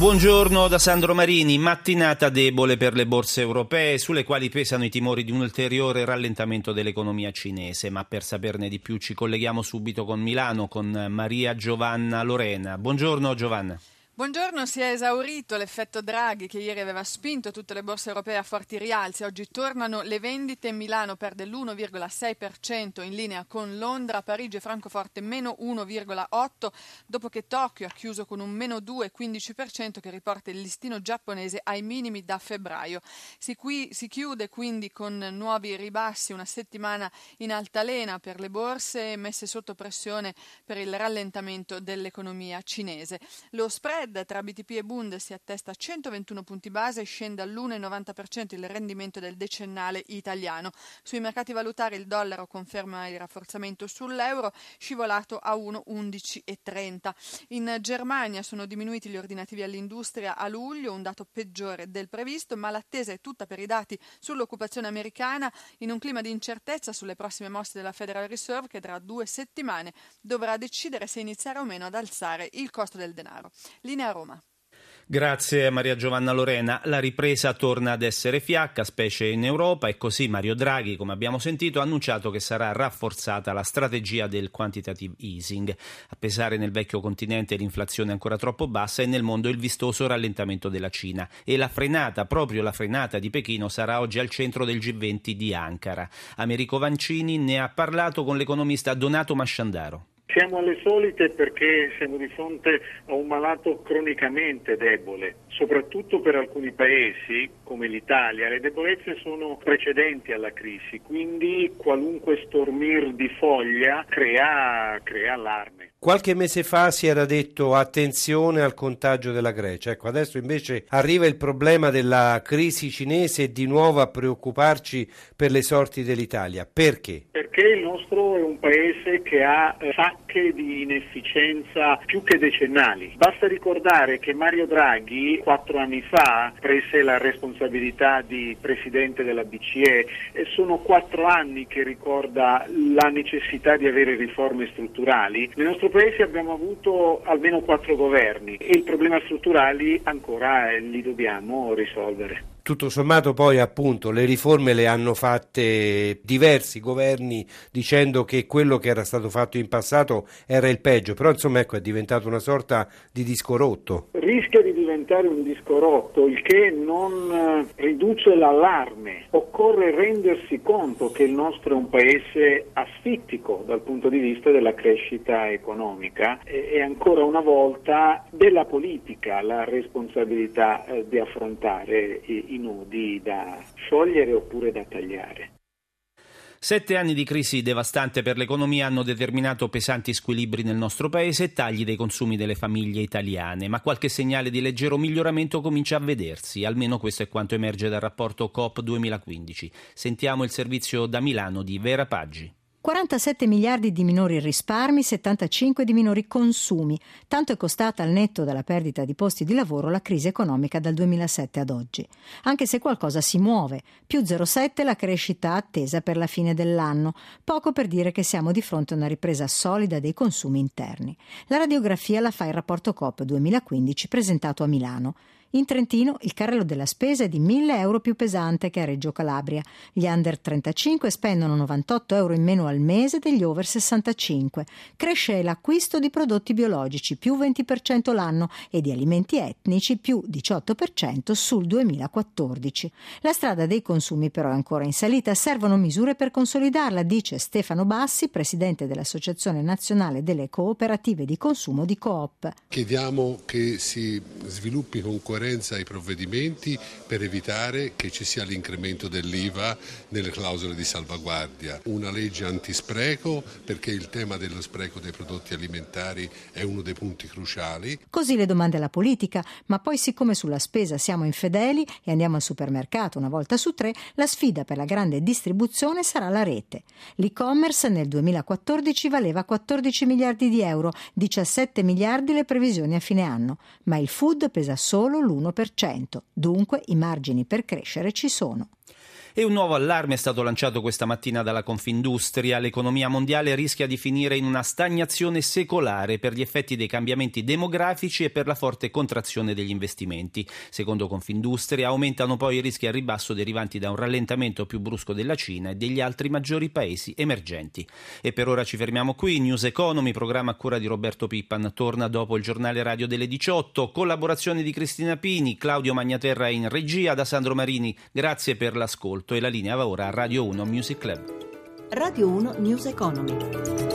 Buongiorno da Sandro Marini, mattinata debole per le borse europee sulle quali pesano i timori di un ulteriore rallentamento dell'economia cinese, ma per saperne di più ci colleghiamo subito con Milano con Maria Giovanna Lorena. Buongiorno Giovanna. Buongiorno, si è esaurito l'effetto Draghi che ieri aveva spinto tutte le borse europee a forti rialzi. Oggi tornano le vendite, Milano perde l'1,6% in linea con Londra, Parigi e Francoforte meno 1,8% dopo che Tokyo ha chiuso con un meno 2,15% che riporta il listino giapponese ai minimi da febbraio. Si, qui, si chiude quindi con nuovi ribassi, una settimana in altalena per le borse messe sotto pressione per il rallentamento dell'economia cinese. Lo spread spread tra BTP e Bund si attesta a 121 punti base e scende all'1,90% il rendimento del decennale italiano. Sui mercati valutari il dollaro conferma il rafforzamento sull'euro, scivolato a 1,1130. In Germania sono diminuiti gli ordinativi all'industria a luglio, un dato peggiore del previsto, ma l'attesa è tutta per i dati sull'occupazione americana in un clima di incertezza sulle prossime mosse della Federal Reserve che tra due settimane dovrà decidere se iniziare o meno ad alzare il costo del denaro. Linea a Roma. Grazie Maria Giovanna Lorena. La ripresa torna ad essere fiacca, specie in Europa, e così Mario Draghi, come abbiamo sentito, ha annunciato che sarà rafforzata la strategia del quantitative easing. A pesare nel vecchio continente l'inflazione ancora troppo bassa e nel mondo il vistoso rallentamento della Cina. E la frenata, proprio la frenata di Pechino, sarà oggi al centro del G20 di Ankara. Americo Vancini ne ha parlato con l'economista Donato Masciandaro. Siamo alle solite perché siamo di fronte a un malato cronicamente debole, soprattutto per alcuni paesi come l'Italia. Le debolezze sono precedenti alla crisi, quindi qualunque stormir di foglia crea, crea allarme. Qualche mese fa si era detto attenzione al contagio della Grecia, ecco adesso invece arriva il problema della crisi cinese e di nuovo a preoccuparci per le sorti dell'Italia. Perché? Perché il nostro è un paese che ha sacche di inefficienza più che decennali. Basta ricordare che Mario Draghi quattro anni fa prese la responsabilità di presidente della BCE e sono quattro anni che ricorda la necessità di avere riforme strutturali. Nel nostro paese abbiamo avuto almeno quattro governi e i problemi strutturali ancora li dobbiamo risolvere tutto sommato poi appunto le riforme le hanno fatte diversi governi dicendo che quello che era stato fatto in passato era il peggio, però insomma ecco è diventato una sorta di disco rotto. Rischia di diventare un disco rotto, il che non eh, riduce l'allarme. Occorre rendersi conto che il nostro è un paese asfittico dal punto di vista della crescita economica e ancora una volta della politica la responsabilità eh, di affrontare i nodi da sciogliere oppure da tagliare. Sette anni di crisi devastante per l'economia hanno determinato pesanti squilibri nel nostro paese e tagli dei consumi delle famiglie italiane, ma qualche segnale di leggero miglioramento comincia a vedersi, almeno questo è quanto emerge dal rapporto COP 2015. Sentiamo il servizio da Milano di Vera Paggi. 47 miliardi di minori risparmi, 75 di minori consumi. Tanto è costata al netto della perdita di posti di lavoro la crisi economica dal 2007 ad oggi. Anche se qualcosa si muove, più 0,7 la crescita attesa per la fine dell'anno, poco per dire che siamo di fronte a una ripresa solida dei consumi interni. La radiografia la fa il rapporto COP 2015 presentato a Milano. In Trentino il carrello della spesa è di 1000 euro più pesante che a Reggio Calabria. Gli under 35 spendono 98 euro in meno al mese degli over 65. Cresce l'acquisto di prodotti biologici più 20% l'anno e di alimenti etnici più 18% sul 2014. La strada dei consumi però è ancora in salita, servono misure per consolidarla, dice Stefano Bassi, presidente dell'Associazione Nazionale delle Cooperative di Consumo di Coop. Chiediamo che si sviluppi con coerenza coerenza ai provvedimenti per evitare che ci sia l'incremento dell'IVA nelle clausole di salvaguardia, una legge antispreco perché il tema dello spreco dei prodotti alimentari è uno dei punti cruciali. Così le domande alla politica, ma poi siccome sulla spesa siamo infedeli e andiamo al supermercato una volta su tre, la sfida per la grande distribuzione sarà la rete. L'e-commerce nel 2014 valeva 14 miliardi di euro, 17 miliardi le previsioni a fine anno, ma il food pesa solo l'1%, dunque i margini per crescere ci sono. E un nuovo allarme è stato lanciato questa mattina dalla Confindustria. L'economia mondiale rischia di finire in una stagnazione secolare per gli effetti dei cambiamenti demografici e per la forte contrazione degli investimenti. Secondo Confindustria aumentano poi i rischi a ribasso derivanti da un rallentamento più brusco della Cina e degli altri maggiori paesi emergenti. E per ora ci fermiamo qui. News Economy, programma a cura di Roberto Pippan, torna dopo il giornale radio delle 18. Collaborazione di Cristina Pini, Claudio Magnaterra in regia, da Sandro Marini. Grazie per l'ascolto ascolto e la linea va ora a Radio 1 Music Club. Radio 1 News Economy.